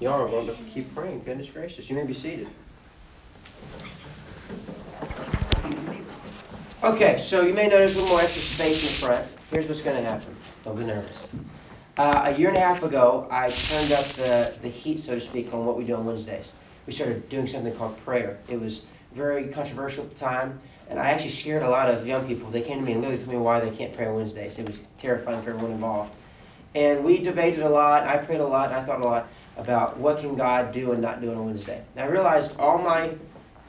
Y'all are going to keep praying. Goodness gracious. You may be seated. Okay, so you may notice a little more extra space in front. Here's what's going to happen. Don't be nervous. Uh, a year and a half ago, I turned up the, the heat, so to speak, on what we do on Wednesdays. We started doing something called prayer. It was very controversial at the time, and I actually scared a lot of young people. They came to me and literally told me why they can't pray on Wednesdays. It was terrifying for everyone involved. And we debated a lot, I prayed a lot, and I thought a lot about what can God do and not do on Wednesday. And I realized all my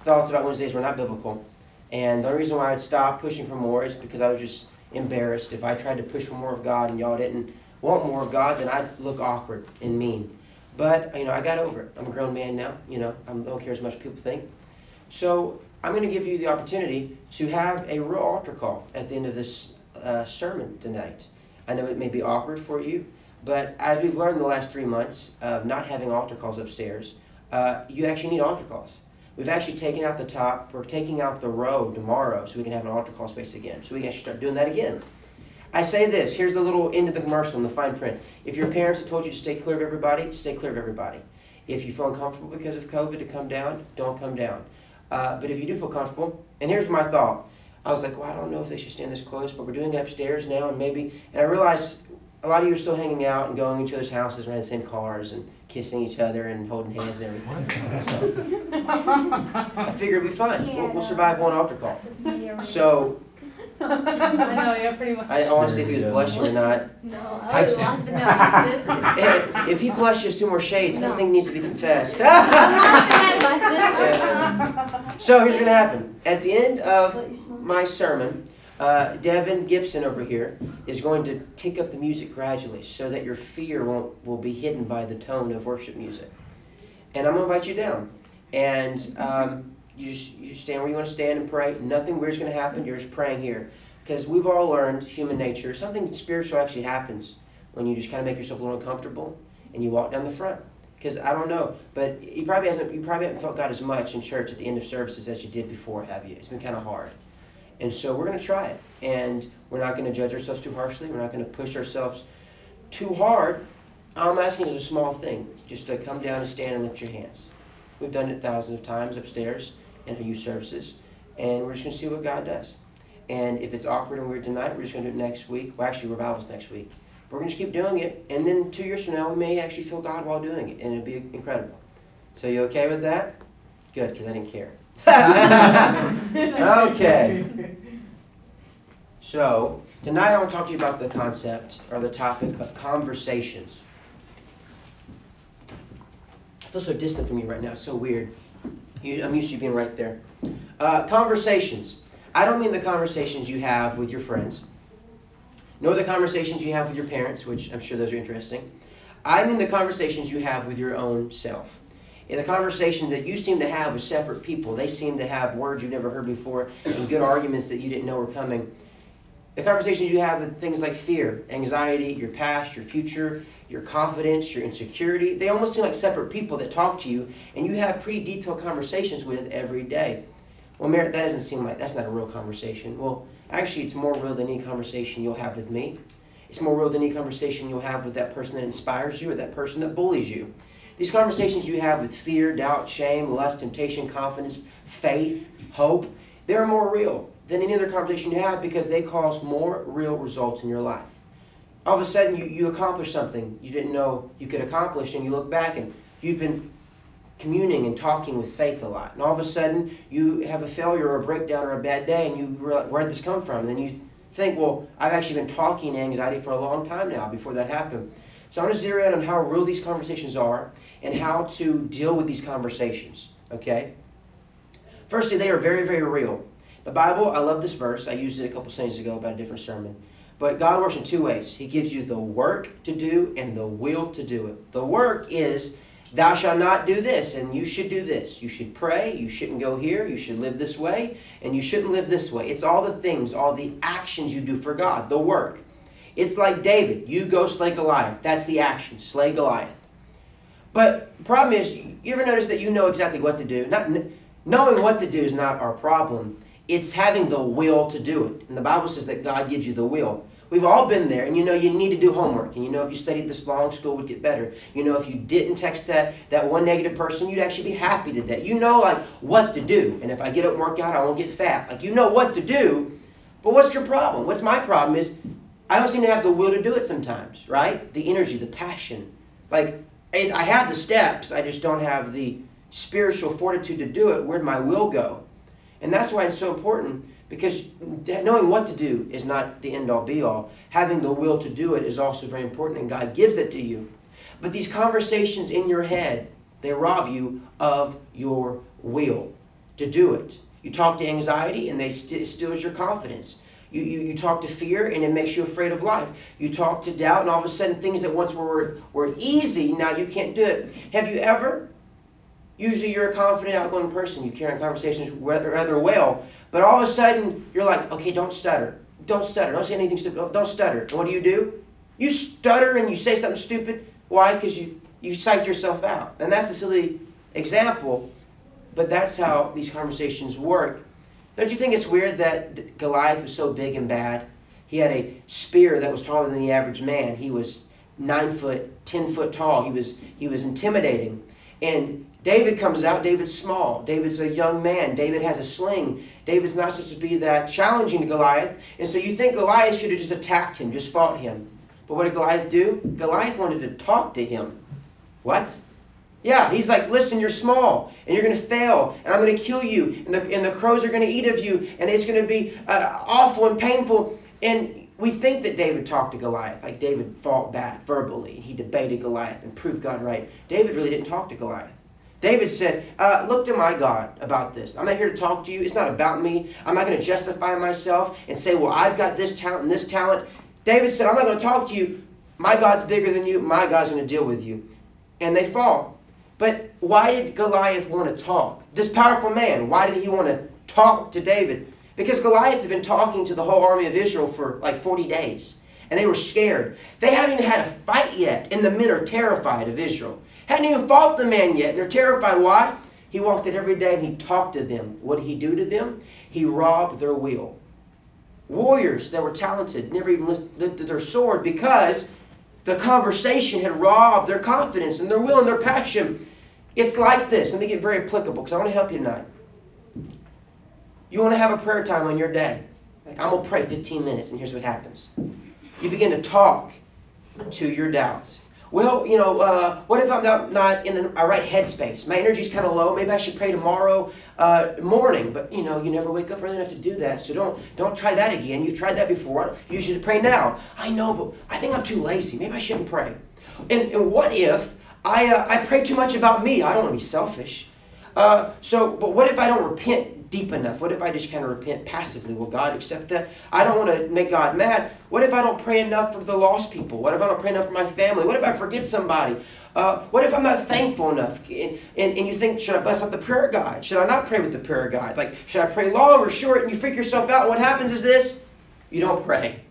thoughts about Wednesdays were not biblical. And the only reason why I'd stop pushing for more is because I was just embarrassed. If I tried to push for more of God and y'all didn't want more of God, then I'd look awkward and mean. But you know, I got over it. I'm a grown man now. You know, I don't care as much as people think. So I'm going to give you the opportunity to have a real altar call at the end of this uh, sermon tonight. I know it may be awkward for you, but as we've learned in the last three months of not having altar calls upstairs, uh, you actually need altar calls. We've actually taken out the top. We're taking out the row tomorrow so we can have an altar call space again. So we can actually start doing that again. I say this. Here's the little end of the commercial in the fine print. If your parents have told you to stay clear of everybody, stay clear of everybody. If you feel uncomfortable because of COVID to come down, don't come down. Uh, but if you do feel comfortable, and here's my thought. I was like, well, I don't know if they should stand this close, but we're doing it upstairs now, and maybe. And I realized a lot of you are still hanging out and going to each other's houses, renting the same cars, and kissing each other and holding hands and everything. So, I figure it'd be fun. We'll, we'll survive one altar call. So I know, yeah, pretty much. I, I want to see if he was blushing or not. No, I was Touchdown. laughing at my. If, if he blushes two more shades, No. something needs to be confessed. I'm laughing at my sister. so here's what's gonna happen. At the end of my sermon, uh, Devin Gibson over here is going to take up the music gradually so that your fear won't will be hidden by the tone of worship music. And I'm gonna invite you down. And um, you just you stand where you want to stand and pray. Nothing weird's gonna happen. You're just praying here. Because we've all learned human nature. Something spiritual actually happens when you just kind of make yourself a little uncomfortable and you walk down the front. Because I don't know, but you probably hasn't you probably haven't felt God as much in church at the end of services as you did before, have you? It's been kind of hard. And so we're going to try it. And we're not going to judge ourselves too harshly. We're not going to push ourselves too hard. All I'm asking is a small thing just to come down and stand and lift your hands. We've done it thousands of times upstairs in our youth services. And we're just going to see what God does. And if it's awkward and weird tonight, we're just going to do it next week. Well, actually, revival's next week. We're going to just keep doing it. And then two years from now, we may actually feel God while doing it. And it'll be incredible. So, you okay with that? Good, because I didn't care. okay. So, tonight I want to talk to you about the concept or the topic of conversations. I feel so distant from you right now. It's so weird. I'm used to you being right there. Uh, conversations. I don't mean the conversations you have with your friends, nor the conversations you have with your parents, which I'm sure those are interesting. I mean the conversations you have with your own self. In the conversation that you seem to have with separate people, they seem to have words you've never heard before and good arguments that you didn't know were coming. The conversations you have with things like fear, anxiety, your past, your future, your confidence, your insecurity, they almost seem like separate people that talk to you and you have pretty detailed conversations with every day. Well, Merritt, that doesn't seem like that's not a real conversation. Well, actually, it's more real than any conversation you'll have with me. It's more real than any conversation you'll have with that person that inspires you or that person that bullies you. These conversations you have with fear, doubt, shame, lust, temptation, confidence, faith, hope, they're more real than any other conversation you have because they cause more real results in your life. All of a sudden, you, you accomplish something you didn't know you could accomplish, and you look back and you've been communing and talking with faith a lot. And all of a sudden, you have a failure or a breakdown or a bad day, and you realize, where did this come from? And then you think, well, I've actually been talking anxiety for a long time now before that happened. So I'm going to zero in on how real these conversations are and how to deal with these conversations. Okay? Firstly, they are very, very real. The Bible, I love this verse. I used it a couple Sundays ago about a different sermon. But God works in two ways. He gives you the work to do and the will to do it. The work is, thou shalt not do this, and you should do this. You should pray, you shouldn't go here, you should live this way, and you shouldn't live this way. It's all the things, all the actions you do for God, the work. It's like David, you go slay Goliath. That's the action, slay Goliath. But the problem is, you ever notice that you know exactly what to do? Not knowing what to do is not our problem. It's having the will to do it. And the Bible says that God gives you the will. We've all been there, and you know you need to do homework, and you know if you studied this long, school would get better. You know if you didn't text that that one negative person, you'd actually be happy today. You know like what to do, and if I get up and work out, I won't get fat. Like you know what to do, but what's your problem? What's my problem is I don't seem to have the will to do it sometimes, right? The energy, the passion. Like I have the steps, I just don't have the spiritual fortitude to do it. Where'd my will go? And that's why it's so important because knowing what to do is not the end all be all. Having the will to do it is also very important, and God gives it to you. But these conversations in your head, they rob you of your will to do it. You talk to anxiety, and they st- steals your confidence. You, you, you talk to fear, and it makes you afraid of life. You talk to doubt, and all of a sudden, things that once were, were easy, now you can't do it. Have you ever Usually you're a confident, outgoing person. You carry on conversations rather, rather well. But all of a sudden, you're like, okay, don't stutter. Don't stutter. Don't say anything stupid. Don't stutter. And what do you do? You stutter and you say something stupid. Why? Because you, you psych yourself out. And that's a silly example, but that's how these conversations work. Don't you think it's weird that Goliath was so big and bad? He had a spear that was taller than the average man. He was nine foot, ten foot tall. He was he was intimidating. And David comes out, David's small. David's a young man. David has a sling. David's not supposed to be that challenging to Goliath. And so you think Goliath should have just attacked him, just fought him. But what did Goliath do? Goliath wanted to talk to him. What? Yeah, he's like, listen, you're small, and you're going to fail, and I'm going to kill you, and the, and the crows are going to eat of you, and it's going to be uh, awful and painful. And we think that David talked to Goliath, like David fought back verbally, and he debated Goliath and proved God right. David really didn't talk to Goliath. David said, uh, Look to my God about this. I'm not here to talk to you. It's not about me. I'm not going to justify myself and say, Well, I've got this talent and this talent. David said, I'm not going to talk to you. My God's bigger than you. My God's going to deal with you. And they fall. But why did Goliath want to talk? This powerful man, why did he want to talk to David? Because Goliath had been talking to the whole army of Israel for like 40 days. And they were scared. They haven't even had a fight yet, and the men are terrified of Israel. Hadn't even fought the man yet. And they're terrified. Why? He walked it every day and he talked to them. What did he do to them? He robbed their will. Warriors that were talented never even lifted their sword because the conversation had robbed their confidence and their will and their passion. It's like this. Let me get very applicable because I want to help you tonight. You want to have a prayer time on your day. Like, I'm going to pray 15 minutes, and here's what happens. You begin to talk to your doubts well, you know, uh, what if I'm not, not in the right headspace? My energy's kind of low. Maybe I should pray tomorrow uh, morning. But you know, you never wake up early enough to do that. So don't don't try that again. You've tried that before. You should pray now. I know, but I think I'm too lazy. Maybe I shouldn't pray. And, and what if I uh, I pray too much about me? I don't want to be selfish. Uh, so, but what if I don't repent deep enough? What if I just kind of repent passively? Will God accept that? I don't want to make God mad. What if I don't pray enough for the lost people? What if I don't pray enough for my family? What if I forget somebody? Uh, what if I'm not thankful enough? And, and, and, you think, should I bust out the prayer guide? Should I not pray with the prayer guide? Like, should I pray long or short? And you freak yourself out. What happens is this you don't pray.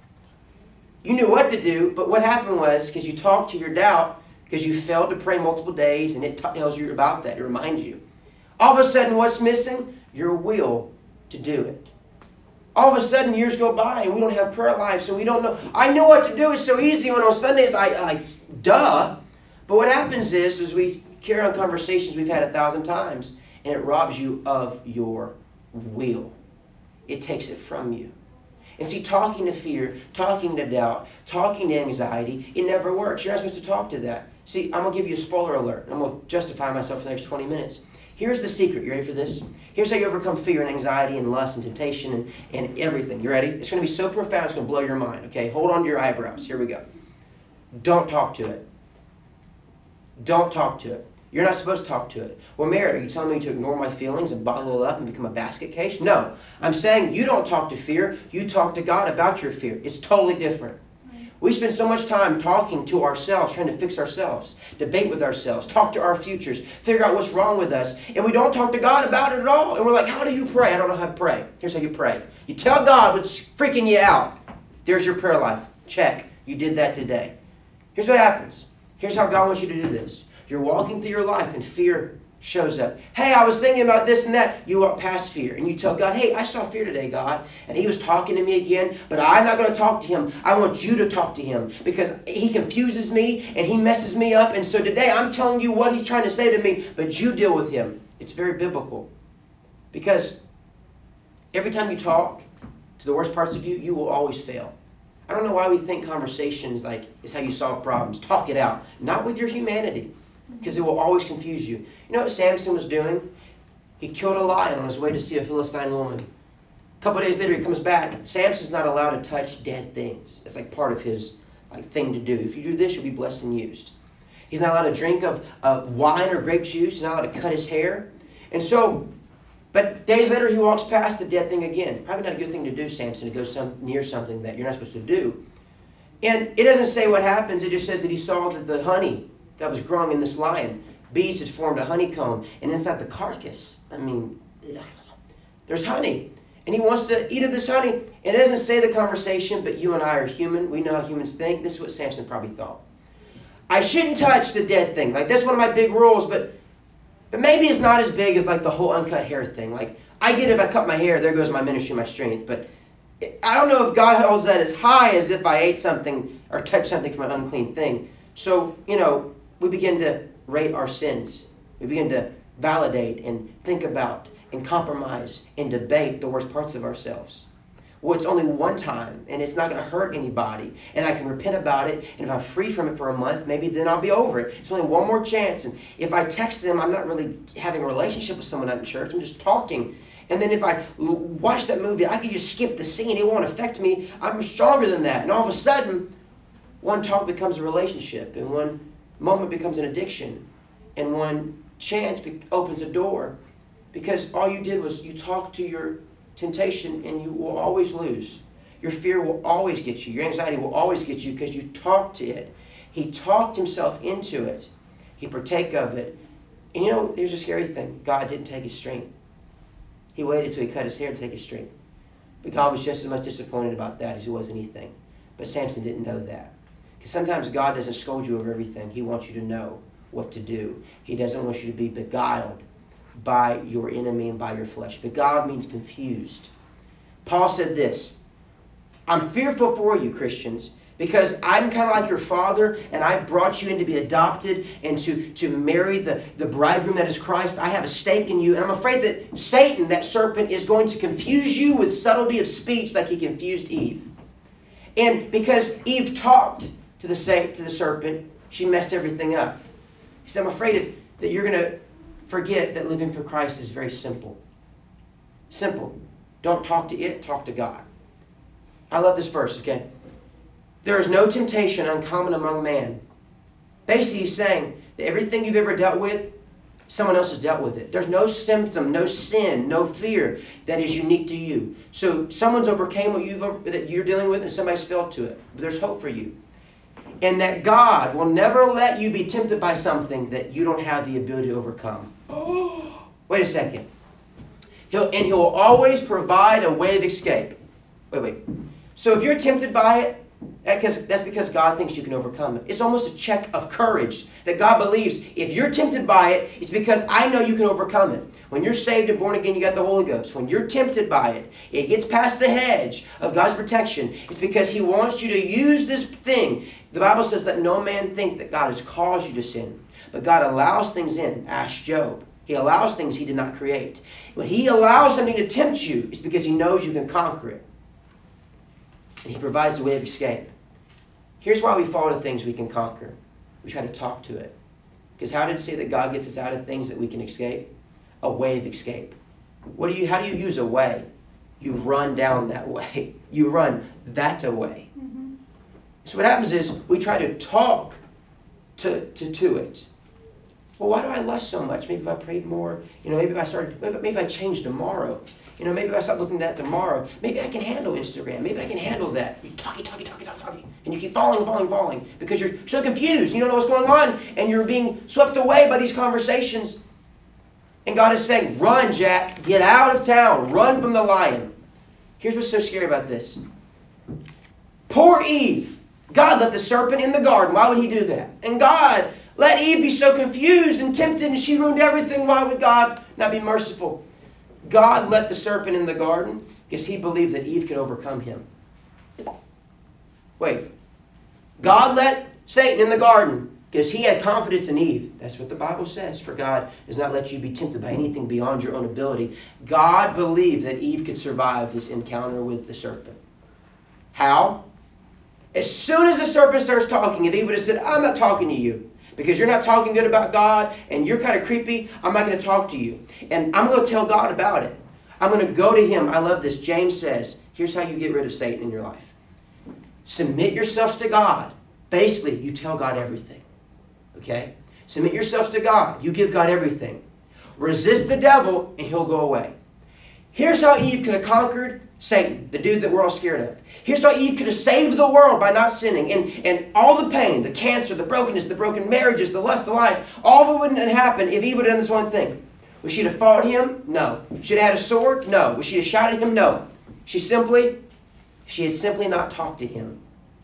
You knew what to do, but what happened was because you talked to your doubt, because you failed to pray multiple days, and it tells you about that, it reminds you. All of a sudden, what's missing? your will to do it. All of a sudden, years go by and we don't have prayer life, so we don't know. I know what to do. It's so easy when on Sundays I, I duh. But what happens is, is we carry on conversations we've had a thousand times and it robs you of your will. It takes it from you. And see, talking to fear, talking to doubt, talking to anxiety, it never works. You're not supposed to talk to that. See, I'm going to give you a spoiler alert. I'm going to justify myself for the next 20 minutes. Here's the secret. You ready for this? Here's how you overcome fear and anxiety and lust and temptation and, and everything. You ready? It's going to be so profound, it's going to blow your mind. Okay? Hold on to your eyebrows. Here we go. Don't talk to it. Don't talk to it. You're not supposed to talk to it. Well, Merritt, are you telling me to ignore my feelings and bottle it up and become a basket case? No. I'm saying you don't talk to fear. You talk to God about your fear. It's totally different. We spend so much time talking to ourselves, trying to fix ourselves, debate with ourselves, talk to our futures, figure out what's wrong with us, and we don't talk to God about it at all. And we're like, How do you pray? I don't know how to pray. Here's how you pray you tell God what's freaking you out. There's your prayer life. Check. You did that today. Here's what happens. Here's how God wants you to do this. You're walking through your life in fear shows up. Hey, I was thinking about this and that. You walk past fear and you tell God, hey, I saw fear today, God. And he was talking to me again, but I'm not going to talk to him. I want you to talk to him because he confuses me and he messes me up. And so today I'm telling you what he's trying to say to me, but you deal with him. It's very biblical. Because every time you talk to the worst parts of you, you will always fail. I don't know why we think conversations like is how you solve problems. Talk it out, not with your humanity, because it will always confuse you. You know what Samson was doing? He killed a lion on his way to see a Philistine woman. A couple days later, he comes back. Samson's not allowed to touch dead things. It's like part of his like thing to do. If you do this, you'll be blessed and used. He's not allowed to drink of uh, wine or grape juice. He's not allowed to cut his hair. And so, but days later, he walks past the dead thing again. Probably not a good thing to do, Samson, to go some, near something that you're not supposed to do. And it doesn't say what happens. It just says that he saw that the honey that was growing in this lion bees had formed a honeycomb, and inside the carcass, I mean, there's honey. And he wants to eat of this honey. It doesn't say the conversation, but you and I are human. We know how humans think. This is what Samson probably thought. I shouldn't touch the dead thing. Like that's one of my big rules, but but maybe it's not as big as like the whole uncut hair thing. Like I get if I cut my hair, there goes my ministry, my strength. But I don't know if God holds that as high as if I ate something or touched something from an unclean thing. So you know, we begin to rate our sins. We begin to validate and think about and compromise and debate the worst parts of ourselves. Well, it's only one time and it's not going to hurt anybody. And I can repent about it. And if I'm free from it for a month, maybe then I'll be over it. It's only one more chance. And if I text them, I'm not really having a relationship with someone at church. I'm just talking. And then if I watch that movie, I can just skip the scene. It won't affect me. I'm stronger than that. And all of a sudden, one talk becomes a relationship, and one moment becomes an addiction, and one chance be- opens a door because all you did was you talked to your temptation and you will always lose. Your fear will always get you. Your anxiety will always get you because you talked to it. He talked himself into it. He partake of it. And you know, here's a scary thing. God didn't take his strength. He waited till he cut his hair to take his strength. But God was just as much disappointed about that as he was anything. But Samson didn't know that. Sometimes God doesn't scold you over everything. He wants you to know what to do. He doesn't want you to be beguiled by your enemy and by your flesh. Beguiled means confused. Paul said this I'm fearful for you, Christians, because I'm kind of like your father, and I've brought you in to be adopted and to, to marry the, the bridegroom that is Christ. I have a stake in you, and I'm afraid that Satan, that serpent, is going to confuse you with subtlety of speech like he confused Eve. And because Eve talked to the, saint, to the serpent, she messed everything up. He said, I'm afraid of, that you're going to forget that living for Christ is very simple. Simple. Don't talk to it, talk to God. I love this verse, okay? There is no temptation uncommon among man. Basically, he's saying that everything you've ever dealt with, someone else has dealt with it. There's no symptom, no sin, no fear that is unique to you. So someone's overcame what you've that you're dealing with, and somebody's failed to it. But there's hope for you and that God will never let you be tempted by something that you don't have the ability to overcome. wait a second. He'll, and He will always provide a way of escape. Wait, wait. So if you're tempted by it, that's because God thinks you can overcome it. It's almost a check of courage that God believes if you're tempted by it, it's because I know you can overcome it. When you're saved and born again, you got the Holy Ghost. When you're tempted by it, it gets past the hedge of God's protection. It's because He wants you to use this thing. The Bible says that no man think that God has caused you to sin, but God allows things in. Ask Job. He allows things He did not create. When He allows something to tempt you, it's because He knows you can conquer it and He provides a way of escape. Here's why we fall to things we can conquer. We try to talk to it. Because how did it say that God gets us out of things that we can escape? A way of escape. What do you how do you use a way? You run down that way. You run that away. So what happens is we try to talk to, to, to it. Well, why do I lust so much? Maybe if I prayed more, you know, maybe if I started, maybe if I changed tomorrow. You know, maybe if I start looking at that tomorrow, maybe I can handle Instagram. Maybe I can handle that. You talking, talking, talking, talking, talking. And you keep falling, falling, falling because you're so confused. You don't know what's going on. And you're being swept away by these conversations. And God is saying, run, Jack. Get out of town. Run from the lion. Here's what's so scary about this. Poor Eve. God let the serpent in the garden. Why would he do that? And God let Eve be so confused and tempted and she ruined everything. Why would God not be merciful? God let the serpent in the garden because he believed that Eve could overcome him. Wait. God let Satan in the garden because he had confidence in Eve. That's what the Bible says. For God does not let you be tempted by anything beyond your own ability. God believed that Eve could survive this encounter with the serpent. How? As soon as the serpent starts talking, if he would have said, I'm not talking to you because you're not talking good about God and you're kind of creepy, I'm not going to talk to you. And I'm going to tell God about it. I'm going to go to him. I love this. James says, here's how you get rid of Satan in your life submit yourselves to God. Basically, you tell God everything. Okay? Submit yourselves to God. You give God everything. Resist the devil, and he'll go away. Here's how Eve could have conquered Satan, the dude that we're all scared of. Here's how Eve could have saved the world by not sinning. And, and all the pain, the cancer, the brokenness, the broken marriages, the lust, the lies, all of it wouldn't have happened if Eve would have done this one thing. Would she have fought him? No. Should have had a sword? No. Would she have shot at him? No. She simply, she had simply not talked to him.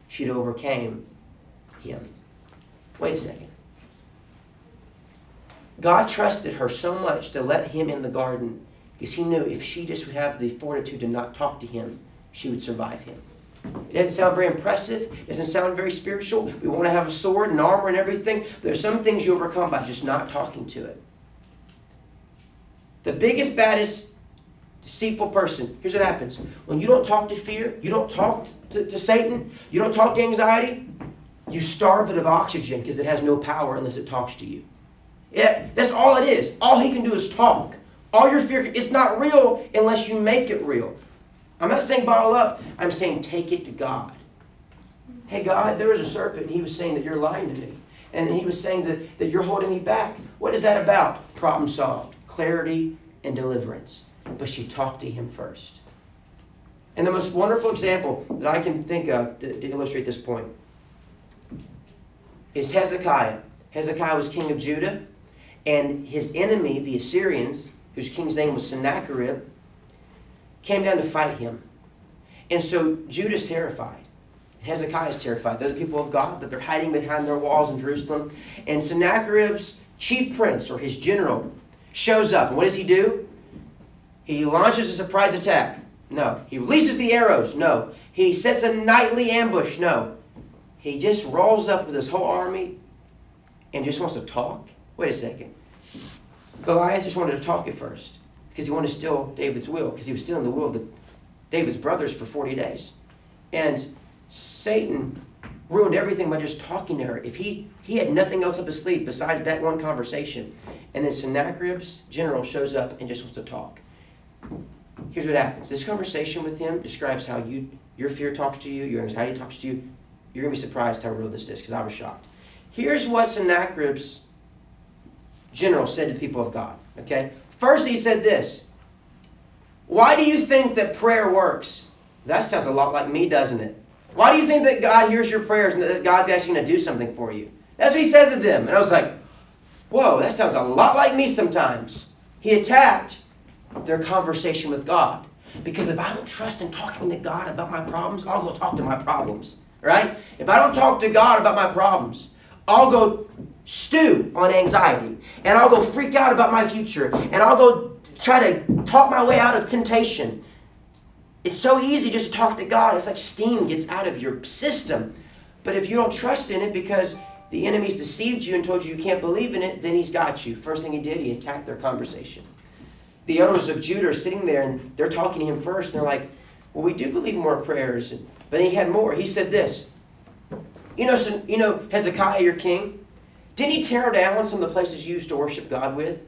She'd overcame him. Wait a second. God trusted her so much to let him in the garden because he knew if she just would have the fortitude to not talk to him, she would survive him. It doesn't sound very impressive. It doesn't sound very spiritual. We want to have a sword and armor and everything. But there's some things you overcome by just not talking to it. The biggest, baddest, deceitful person, here's what happens. When you don't talk to fear, you don't talk to, to Satan, you don't talk to anxiety, you starve it of oxygen because it has no power unless it talks to you. It, that's all it is. All he can do is talk. All your fear, it's not real unless you make it real. I'm not saying bottle up, I'm saying take it to God. Hey, God, there was a serpent, he was saying that you're lying to me. And he was saying that, that you're holding me back. What is that about? Problem solved, clarity, and deliverance. But she talked to him first. And the most wonderful example that I can think of to, to illustrate this point is Hezekiah. Hezekiah was king of Judah, and his enemy, the Assyrians, whose king's name was Sennacherib, came down to fight him. And so Judah's terrified. Hezekiah is terrified. Those are people of God, but they're hiding behind their walls in Jerusalem. And Sennacherib's chief prince, or his general, shows up. And what does he do? He launches a surprise attack. No. He releases the arrows. No. He sets a nightly ambush. No. He just rolls up with his whole army and just wants to talk. Wait a second. Goliath just wanted to talk at first because he wanted to steal David's will because he was stealing the will of the, David's brothers for 40 days. And Satan ruined everything by just talking to her. If he, he had nothing else up his sleeve besides that one conversation. And then Sennacherib's general shows up and just wants to talk. Here's what happens. This conversation with him describes how you your fear talks to you, your anxiety talks to you. You're going to be surprised how real this is because I was shocked. Here's what Sennacherib's general said to the people of God. Okay? First, he said this Why do you think that prayer works? That sounds a lot like me, doesn't it? Why do you think that God hears your prayers and that God's actually going to do something for you? That's what he says to them. And I was like, whoa, that sounds a lot like me sometimes. He attacked their conversation with God. Because if I don't trust in talking to God about my problems, I'll go talk to my problems. Right? If I don't talk to God about my problems, I'll go stew on anxiety. And I'll go freak out about my future. And I'll go try to talk my way out of temptation. It's so easy just to talk to God. It's like steam gets out of your system. But if you don't trust in it because the enemy's deceived you and told you you can't believe in it, then he's got you. First thing he did, he attacked their conversation. The elders of Judah are sitting there and they're talking to him first, and they're like, Well, we do believe more prayers. But then he had more. He said this. You know, so, you know Hezekiah, your king? Didn't he tear down some of the places used to worship God with?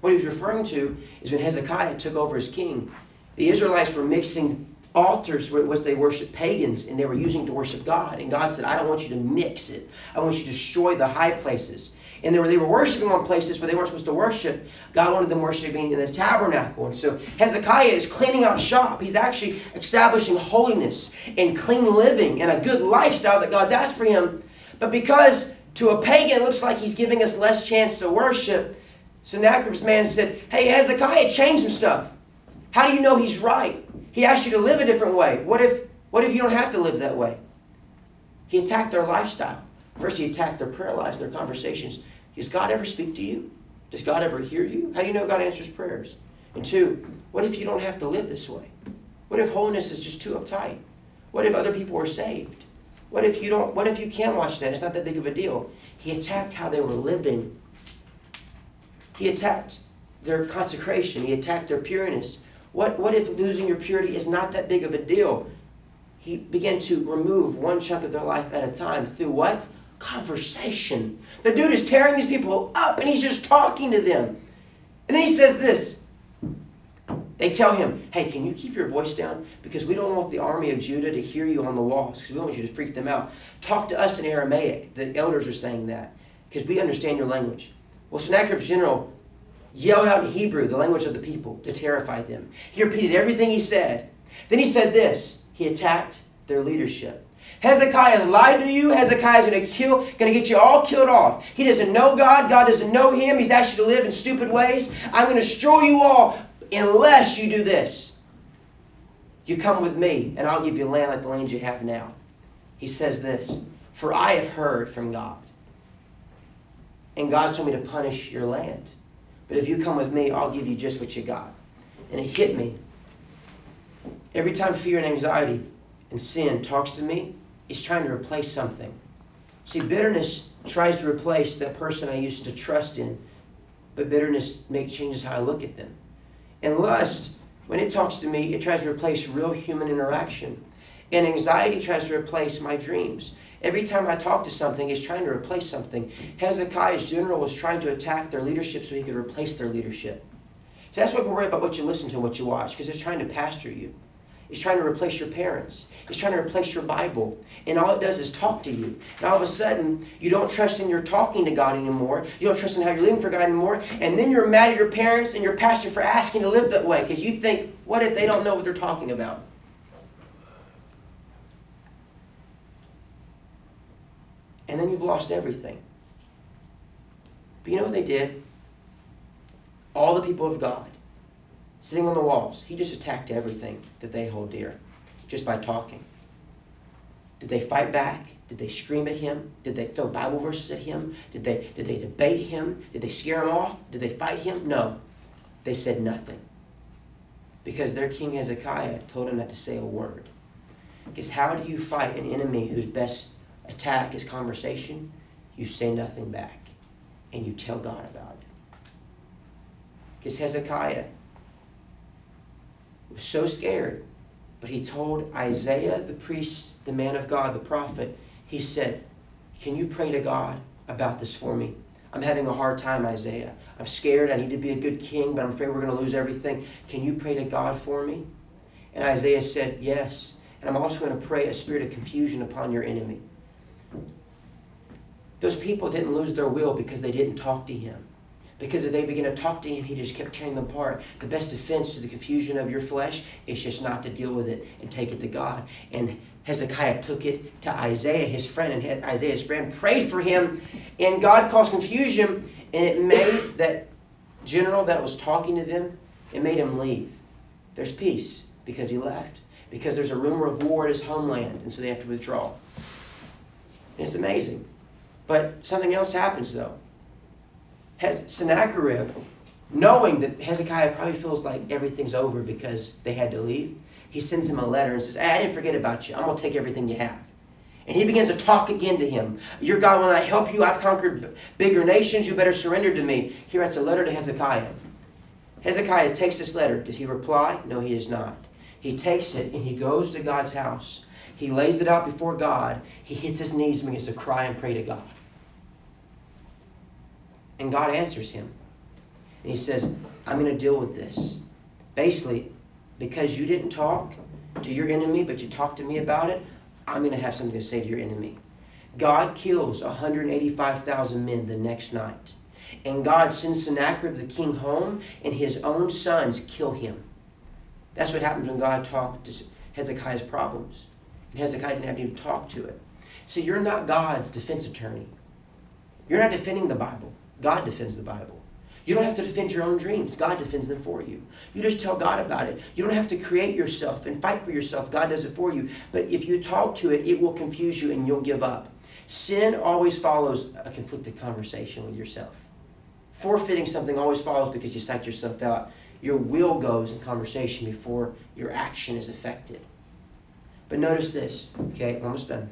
What he was referring to is when Hezekiah took over as king, the Israelites were mixing altars which they worship pagans and they were using to worship God. And God said, I don't want you to mix it. I want you to destroy the high places. And they were, they were worshiping on places where they weren't supposed to worship. God wanted them worshiping in the tabernacle. And so Hezekiah is cleaning out shop. He's actually establishing holiness and clean living and a good lifestyle that God's asked for him. But because to a pagan it looks like he's giving us less chance to worship, Sennacherib's man said, Hey, Hezekiah, change some stuff. How do you know he's right? He asked you to live a different way. What if, what if you don't have to live that way? He attacked their lifestyle. First, he attacked their prayer lives their conversations. Does God ever speak to you? Does God ever hear you? How do you know God answers prayers? And two, what if you don't have to live this way? What if holiness is just too uptight? What if other people are saved? What if you don't what if you can't watch that? It's not that big of a deal. He attacked how they were living. He attacked their consecration. He attacked their pureness. What what if losing your purity is not that big of a deal? He began to remove one chunk of their life at a time through what? Conversation. The dude is tearing these people up and he's just talking to them. And then he says this they tell him, hey, can you keep your voice down? Because we don't want the army of Judah to hear you on the walls, because we don't want you to freak them out. Talk to us in Aramaic. The elders are saying that, because we understand your language. Well, Sennacherib's general yelled out in Hebrew, the language of the people, to terrify them. He repeated everything he said. Then he said this he attacked their leadership. Hezekiah lied to you. Hezekiah is going to kill, going to get you all killed off. He doesn't know God. God doesn't know him. He's asked you to live in stupid ways. I'm going to destroy you all unless you do this. You come with me, and I'll give you land like the land you have now. He says this For I have heard from God, and God told me to punish your land. But if you come with me, I'll give you just what you got. And it hit me. Every time fear and anxiety and sin talks to me, it's trying to replace something. See, bitterness tries to replace that person I used to trust in, but bitterness makes changes how I look at them. And lust, when it talks to me, it tries to replace real human interaction. And anxiety tries to replace my dreams. Every time I talk to something, it's trying to replace something. Hezekiah's general was trying to attack their leadership so he could replace their leadership. So that's what we're worried about what you listen to and what you watch, because it's trying to pastor you. It's trying to replace your parents. It's trying to replace your Bible. And all it does is talk to you. And all of a sudden, you don't trust in your talking to God anymore. You don't trust in how you're living for God anymore. And then you're mad at your parents and your pastor for asking to live that way because you think, what if they don't know what they're talking about? And then you've lost everything. But you know what they did? All the people of God sitting on the walls. He just attacked everything that they hold dear just by talking. Did they fight back? Did they scream at him? Did they throw Bible verses at him? Did they, did they debate him? Did they scare him off? Did they fight him? No. They said nothing. Because their king Hezekiah told them not to say a word. Because how do you fight an enemy whose best attack is conversation? You say nothing back. And you tell God about it. Because Hezekiah was so scared. But he told Isaiah, the priest, the man of God, the prophet, he said, Can you pray to God about this for me? I'm having a hard time, Isaiah. I'm scared. I need to be a good king, but I'm afraid we're going to lose everything. Can you pray to God for me? And Isaiah said, Yes. And I'm also going to pray a spirit of confusion upon your enemy. Those people didn't lose their will because they didn't talk to him. Because if they begin to talk to him, he just kept tearing them apart. The best defense to the confusion of your flesh is just not to deal with it and take it to God. And Hezekiah took it to Isaiah, his friend, and Isaiah's friend prayed for him, and God caused confusion, and it made that general that was talking to them, it made him leave. There's peace because he left. Because there's a rumor of war at his homeland, and so they have to withdraw. And it's amazing. But something else happens though. Sennacherib, knowing that Hezekiah probably feels like everything's over because they had to leave, he sends him a letter and says, hey, I didn't forget about you. I'm going to take everything you have. And he begins to talk again to him. Your God, when I help you, I've conquered bigger nations. You better surrender to me. He writes a letter to Hezekiah. Hezekiah takes this letter. Does he reply? No, he does not. He takes it and he goes to God's house. He lays it out before God. He hits his knees and begins to cry and pray to God. And God answers him. And he says, I'm going to deal with this. Basically, because you didn't talk to your enemy, but you talked to me about it, I'm going to have something to say to your enemy. God kills 185,000 men the next night. And God sends Sennacherib the king home, and his own sons kill him. That's what happens when God talked to Hezekiah's problems. And Hezekiah didn't have to even talk to it. So you're not God's defense attorney. You're not defending the Bible. God defends the Bible. You don't have to defend your own dreams. God defends them for you. You just tell God about it. You don't have to create yourself and fight for yourself. God does it for you. But if you talk to it, it will confuse you and you'll give up. Sin always follows a conflicted conversation with yourself. Forfeiting something always follows because you psych yourself out. Your will goes in conversation before your action is affected. But notice this, okay, almost done.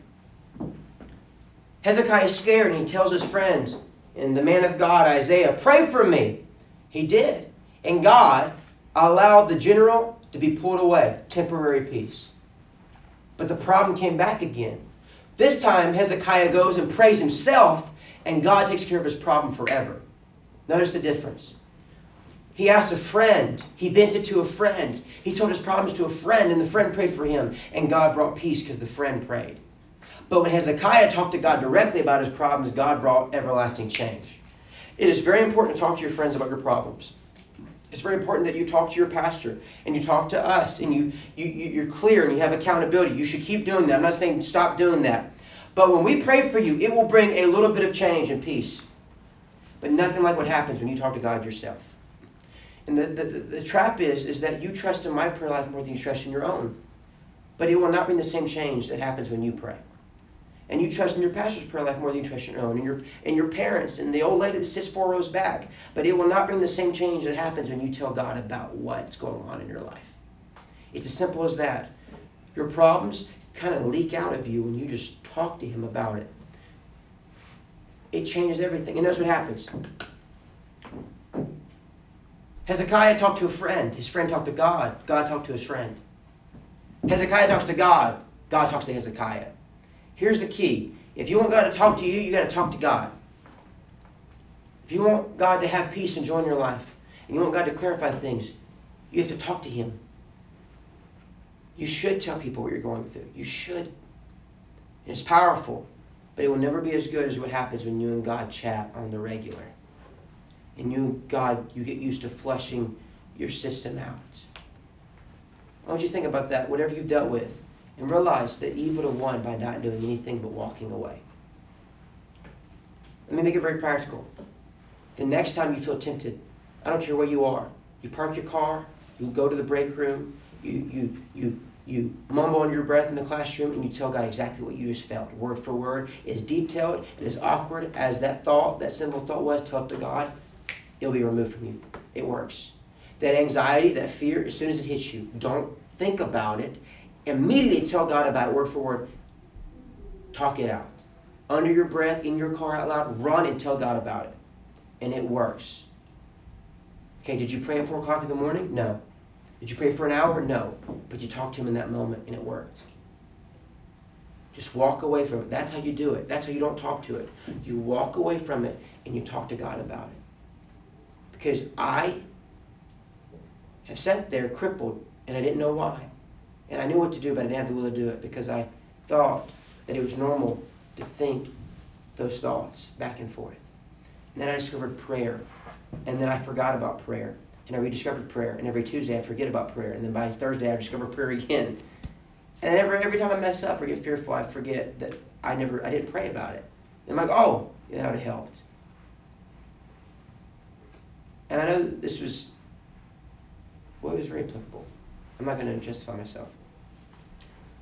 Hezekiah is scared and he tells his friends and the man of God, Isaiah, pray for me. He did. And God allowed the general to be pulled away, temporary peace. But the problem came back again. This time, Hezekiah goes and prays himself, and God takes care of his problem forever. Notice the difference. He asked a friend. He vented to a friend. He told his problems to a friend, and the friend prayed for him, and God brought peace because the friend prayed. But when Hezekiah talked to God directly about his problems, God brought everlasting change. It is very important to talk to your friends about your problems. It's very important that you talk to your pastor and you talk to us and you, you, you're clear and you have accountability. You should keep doing that. I'm not saying stop doing that. But when we pray for you, it will bring a little bit of change and peace. But nothing like what happens when you talk to God yourself. And the, the, the, trap is, is that you trust in my prayer life more than you trust in your own. But it will not bring the same change that happens when you pray and you trust in your pastor's prayer life more than you trust in your own, and your and your parents and the old lady that sits four rows back. But it will not bring the same change that happens when you tell God about what's going on in your life. It's as simple as that. Your problems kind of leak out of you when you just talk to Him about it. It changes everything, and that's what happens. Hezekiah talked to a friend. His friend talked to God. God talked to his friend. Hezekiah talks to God. God talks to Hezekiah. Here's the key. If you want God to talk to you, you got to talk to God. If you want God to have peace and joy in your life, and you want God to clarify things, you have to talk to Him. You should tell people what you're going through. You should. And it's powerful, but it will never be as good as what happens when you and God chat on the regular. And you God, you get used to flushing your system out. I want you to think about that, whatever you've dealt with and realize that Eve would have won by not doing anything but walking away. Let me make it very practical. The next time you feel tempted, I don't care where you are, you park your car, you go to the break room, you, you, you, you mumble under your breath in the classroom, and you tell God exactly what you just felt, word for word, as detailed and as awkward as that thought, that simple thought was, tell it to God, it'll be removed from you. It works. That anxiety, that fear, as soon as it hits you, don't think about it immediately tell God about it word for word. Talk it out. Under your breath, in your car out loud, run and tell God about it. And it works. Okay, did you pray at 4 o'clock in the morning? No. Did you pray for an hour? No. But you talked to Him in that moment and it worked. Just walk away from it. That's how you do it. That's how you don't talk to it. You walk away from it and you talk to God about it. Because I have sat there crippled and I didn't know why. And I knew what to do, but I didn't have the will to do it because I thought that it was normal to think those thoughts back and forth. And then I discovered prayer. And then I forgot about prayer. And I rediscovered prayer. And every Tuesday I forget about prayer. And then by Thursday I discover prayer again. And then every, every time I mess up or get fearful, I forget that I never I didn't pray about it. And I'm like, oh, yeah, that would have helped. And I know this was well, it was very applicable. I'm not going to justify myself.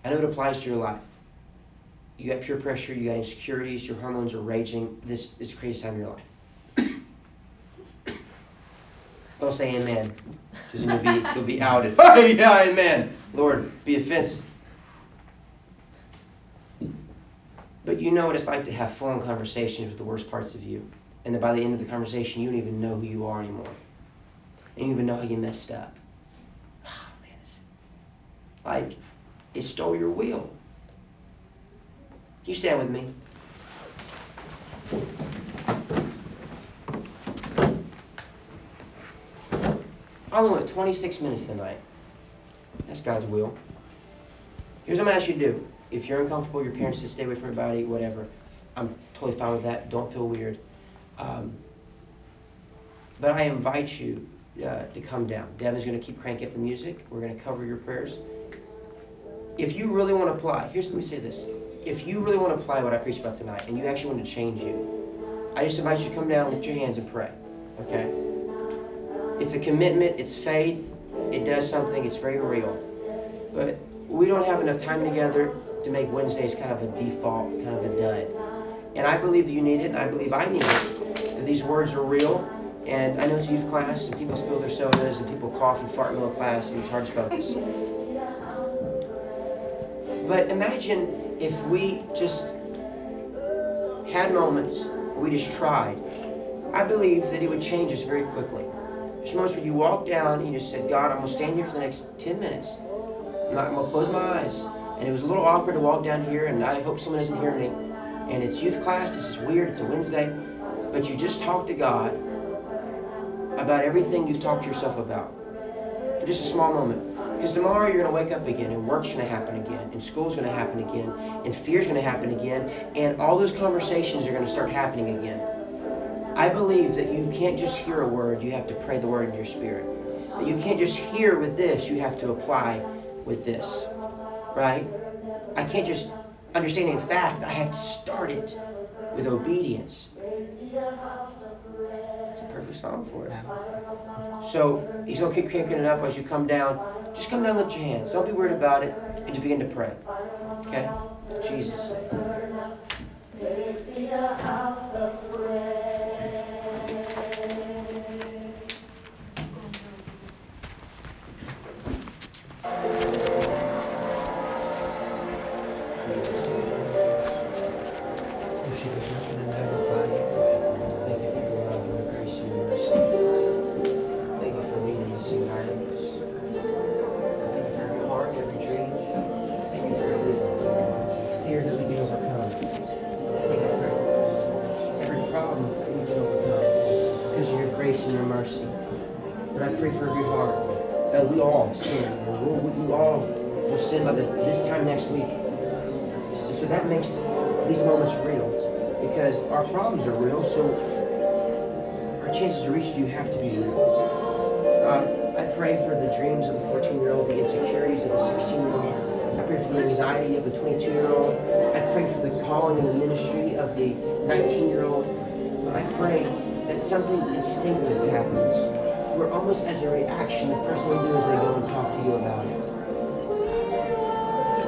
I know it applies to your life. You got peer pressure, you got insecurities, your hormones are raging. This is the craziest time of your life. Don't say amen, because you'll be, you'll be outed. Oh, yeah, amen. Lord, be offensive. But you know what it's like to have phone conversations with the worst parts of you. And then by the end of the conversation, you don't even know who you are anymore. And you even know how you messed up. Like, it stole your will. You stand with me? I only went 26 minutes tonight. That's God's will. Here's what I'm asking you to do. If you're uncomfortable, your parents say stay away from your body, whatever. I'm totally fine with that. Don't feel weird. Um, but I invite you uh, to come down. Devin's going to keep cranking up the music. We're going to cover your prayers if you really want to apply, here's let me say this. If you really want to apply what I preached about tonight and you actually want to change you, I just invite you to come down, lift your hands, and pray. Okay? It's a commitment, it's faith, it does something, it's very real. But we don't have enough time together to make Wednesdays kind of a default, kind of a dud. And I believe that you need it, and I believe I need it. That these words are real. And I know it's youth class, and people spill their sodas, and people cough and fart in middle class, and it's hard to focus. But imagine if we just had moments we just tried. I believe that it would change us very quickly. There's moments where you walk down and you just said, God, I'm going to stand here for the next 10 minutes. I'm, going to close my eyes. And it was a little awkward to walk down here, and I hope someone doesn't hear me. And it's youth class, this is weird, it's a Wednesday. But you just talk to God about everything you've talked to yourself about for just a small moment. Because tomorrow you're going to wake up again, and work's going to happen again, and school's going to happen again, and fear's going to happen again, and all those conversations are going to start happening again. I believe that you can't just hear a word, you have to pray the word in your spirit. That you can't just hear with this, you have to apply with this. Right? I can't just understand a fact, I have to start it with obedience. It's a perfect song for it. So he's gonna keep cranking it up as you come down. Just come down, lift your hands. Don't be worried about it, and just begin to pray. Okay? Jesus. Our problems are real, so our chances of reaching you have to be real. Uh, I pray for the dreams of the 14 year old, the insecurities of the 16 year old. I pray for the anxiety of the 22 year old. I pray for the calling and the ministry of the 19 year old. I pray that something instinctive happens. We're almost as a reaction, the first thing they do is they go and talk to you about it.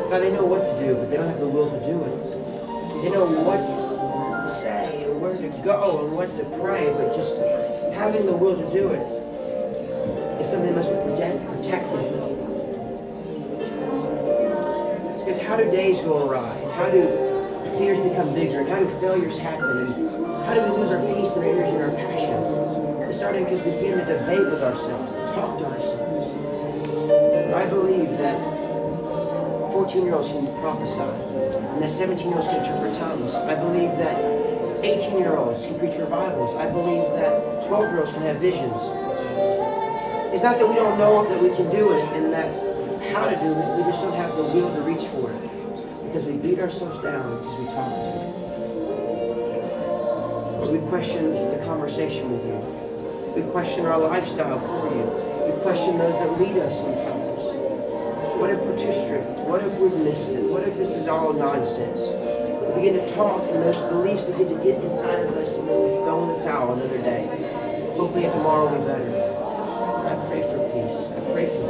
God, they know what to do, but they don't have the will to do it. They know what go and what to pray, but just having the will to do it is something that must be protect, protected. Because how do days go awry? How do fears become bigger? And how do failures happen? And how do we lose our peace and our energy and our passion? It's starting because we begin to debate with ourselves, talk to ourselves. And I believe that 14 year olds can prophesy, and that 17 year olds can interpret tongues. I believe that 18 year olds can preach revivals. I believe that 12 year olds can have visions. It's not that we don't know that we can do it and that how to do it, we just don't have the will to reach for it. Because we beat ourselves down because we talk to it. We question the conversation with you. We question our lifestyle for you. We question those that lead us sometimes. What if we're too strict? What if we've missed it? What if this is all nonsense? Begin to talk and those beliefs begin to get inside of us and then we throw in the towel another day. Hoping tomorrow will be better. I pray for peace. I pray for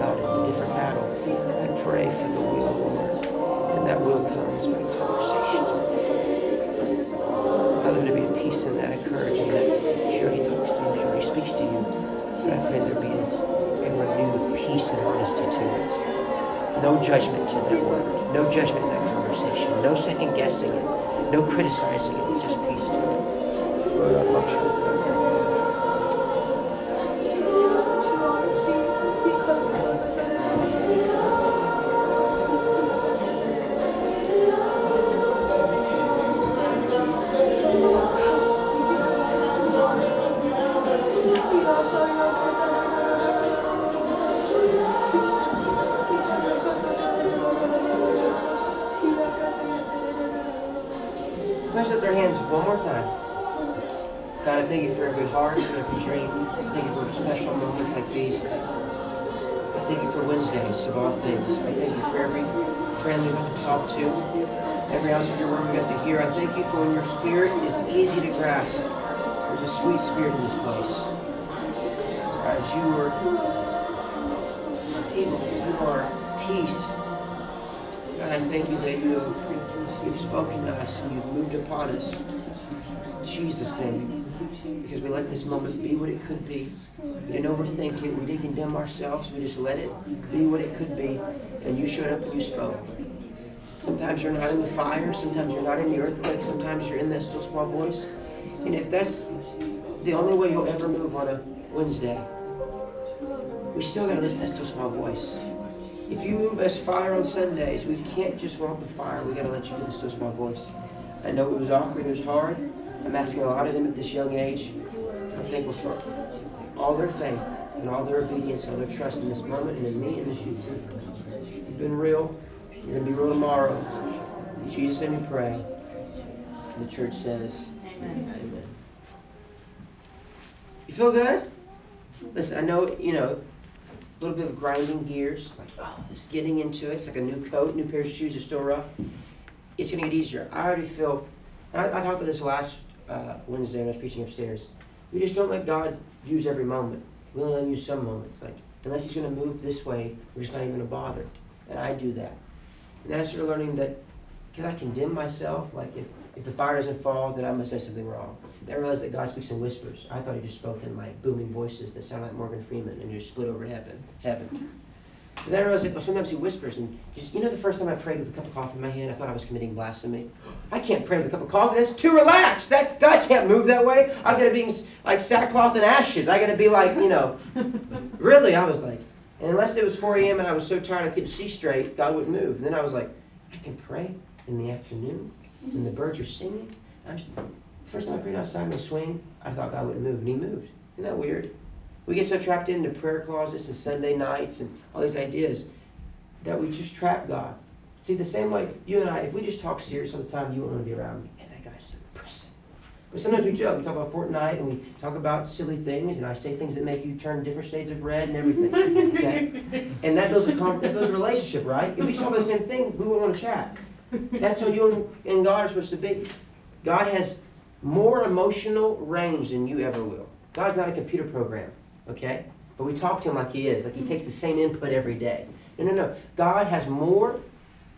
It's a different battle. I pray for the will, Lord, and that will comes by conversations with you. Father, to be a peace in that, in that. She already talks to you, she already speaks to you. But I pray there be a, renewed peace and honesty to it. No judgment to that word. No judgment in that conversation. No second guessing it. No criticizing it. Just peace to it. Let's every ounce of your word we got to hear. I thank you for when your spirit is easy to grasp. There's a sweet spirit in this place. As you are stable, you are peace. God, I thank you that you have you've spoken to us and you've moved upon us. Jesus' name. Because we let this moment be what it could be. We didn't overthink it. We didn't condemn ourselves. We just let it be what it could be. And you showed up and you spoke. Sometimes you're not in the fire. Sometimes you're not in the earthquake. Sometimes you're in that still small voice. And if that's the only way you'll ever move on a Wednesday, we still got to listen to that still small voice. If you move as fire on Sundays, we can't just walk the fire. We got to let you get the still small voice. I know it was awkward. It was hard. I'm asking a lot of them at this young age. I'm thankful for all their faith and all their obedience, all their trust in this moment and in me and in Jesus. You've been real. You're going to be real tomorrow. In Jesus' name we pray. And the church says, Amen. You feel good? Listen, I know, you know, a little bit of grinding gears, like, oh, just getting into it. It's like a new coat, new pair of shoes are still rough. It's going to get easier. I already feel, and I, I talked about this last uh, Wednesday when I was preaching upstairs. We just don't let God use every moment. We only let him use some moments. Like, unless he's going to move this way, we're just not even going to bother. And I do that. And then I started learning that because I condemn myself, like if, if the fire doesn't fall, then I must have something wrong. Then I realized that God speaks in whispers. I thought he just spoke in like booming voices that sound like Morgan Freeman and you just split over heaven. Heaven. And then I realized that oh, sometimes he whispers and just, you know the first time I prayed with a cup of coffee in my hand, I thought I was committing blasphemy. I can't pray with a cup of coffee. That's too relaxed. That God can't move that way. I've got to be like sackcloth and ashes. I got to be like you know. really, I was like, and unless it was 4 a.m. and I was so tired I couldn't see straight, God wouldn't move. And then I was like, I can pray in the afternoon when the birds are singing. I'm, first time I prayed outside the swing, I thought God wouldn't move, and He moved. Isn't that weird? We get so trapped into prayer closets and Sunday nights and all these ideas that we just trap God. See, the same way you and I, if we just talk serious all the time, you won't want to be around me. Man, that guy's so depressing. But sometimes we joke. We talk about Fortnite and we talk about silly things, and I say things that make you turn different shades of red and everything. Okay? and that builds a that builds a relationship, right? If we talk about the same thing, we won't want to chat. That's how you and God are supposed to be. God has more emotional range than you ever will. God's not a computer program, okay? But we talk to him like he is, like he takes the same input every day. No, no, no. God has more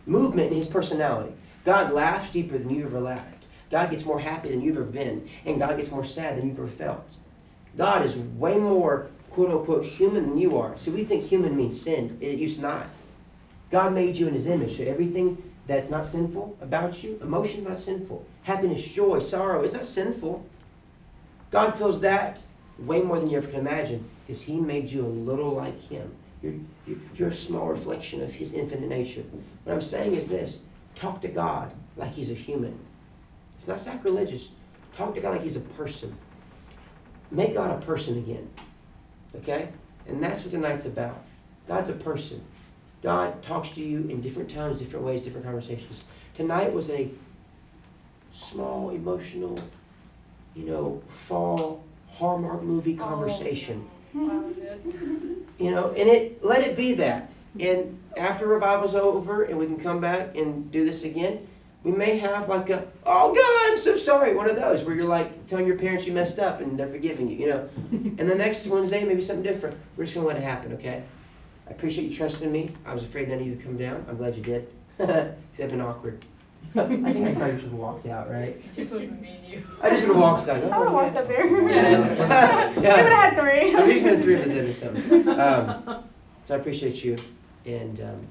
movement in his personality. God laughs deeper than you've ever laughed. God gets more happy than you've ever been. And God gets more sad than you've ever felt. God is way more quote unquote human than you are. See, we think human means sin. It used not. God made you in his image. So everything that's not sinful about you, emotion not sinful. Happiness, joy, sorrow is not sinful. God feels that way more than you ever can imagine because he made you a little like him. You're, you're, you're a small reflection of his infinite nature. What I'm saying is this talk to God like he's a human. It's not sacrilegious. Talk to God like he's a person. Make God a person again. Okay? And that's what tonight's about. God's a person. God talks to you in different tones, different ways, different conversations. Tonight was a small, emotional, you know, fall Hallmark movie conversation. You know, and it let it be that. And after revival's over and we can come back and do this again, we may have like a oh God, I'm so sorry, one of those where you're like telling your parents you messed up and they're forgiving you, you know. and the next Wednesday maybe something different. We're just gonna let it happen, okay? I appreciate you trusting me. I was afraid none of you would come down. I'm glad you did. Because it's been awkward. I think I probably should have walked out, right? Just wouldn't mean you. I just would have walked out. I would have walked up there. Yeah. We would have had three. At least been three of us in or something. Um, so I appreciate you and um,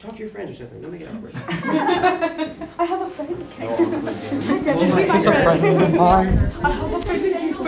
talk to your friends or something. Don't make it awkward. I have a friend. No, I'm good. Hi, Deb. She's my She's a friend. friend. I have a friend.